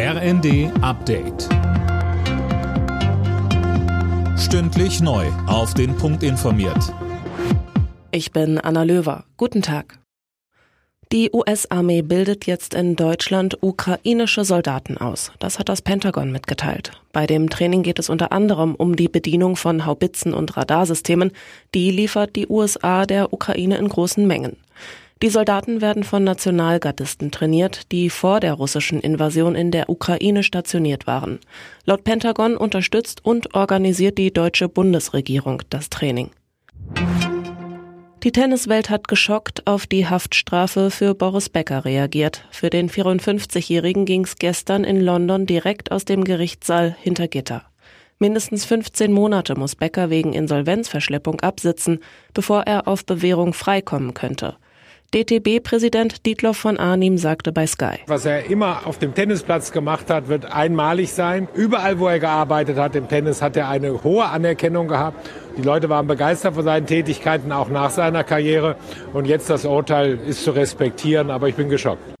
RND Update. Stündlich neu. Auf den Punkt informiert. Ich bin Anna Löwer. Guten Tag. Die US-Armee bildet jetzt in Deutschland ukrainische Soldaten aus. Das hat das Pentagon mitgeteilt. Bei dem Training geht es unter anderem um die Bedienung von Haubitzen und Radarsystemen. Die liefert die USA der Ukraine in großen Mengen. Die Soldaten werden von Nationalgardisten trainiert, die vor der russischen Invasion in der Ukraine stationiert waren. Laut Pentagon unterstützt und organisiert die deutsche Bundesregierung das Training. Die Tenniswelt hat geschockt auf die Haftstrafe für Boris Becker reagiert. Für den 54-Jährigen ging es gestern in London direkt aus dem Gerichtssaal hinter Gitter. Mindestens 15 Monate muss Becker wegen Insolvenzverschleppung absitzen, bevor er auf Bewährung freikommen könnte. DTB-Präsident Dietloff von Arnim sagte bei Sky. Was er immer auf dem Tennisplatz gemacht hat, wird einmalig sein. Überall, wo er gearbeitet hat im Tennis, hat er eine hohe Anerkennung gehabt. Die Leute waren begeistert von seinen Tätigkeiten, auch nach seiner Karriere. Und jetzt das Urteil ist zu respektieren, aber ich bin geschockt.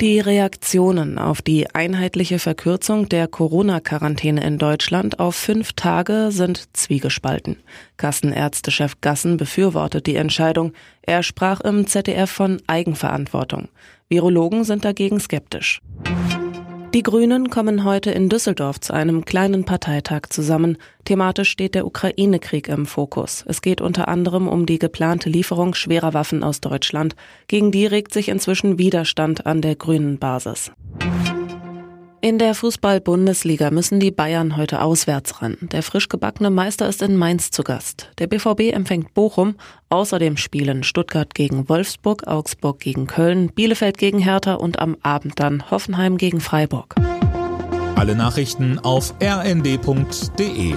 Die Reaktionen auf die einheitliche Verkürzung der Corona-Quarantäne in Deutschland auf fünf Tage sind zwiegespalten. Kassenärztechef Gassen befürwortet die Entscheidung. Er sprach im ZDF von Eigenverantwortung. Virologen sind dagegen skeptisch. Die Grünen kommen heute in Düsseldorf zu einem kleinen Parteitag zusammen. Thematisch steht der Ukraine-Krieg im Fokus. Es geht unter anderem um die geplante Lieferung schwerer Waffen aus Deutschland. Gegen die regt sich inzwischen Widerstand an der grünen Basis. In der Fußball-Bundesliga müssen die Bayern heute auswärts ran. Der frisch gebackene Meister ist in Mainz zu Gast. Der BVB empfängt Bochum. Außerdem spielen Stuttgart gegen Wolfsburg, Augsburg gegen Köln, Bielefeld gegen Hertha und am Abend dann Hoffenheim gegen Freiburg. Alle Nachrichten auf rnd.de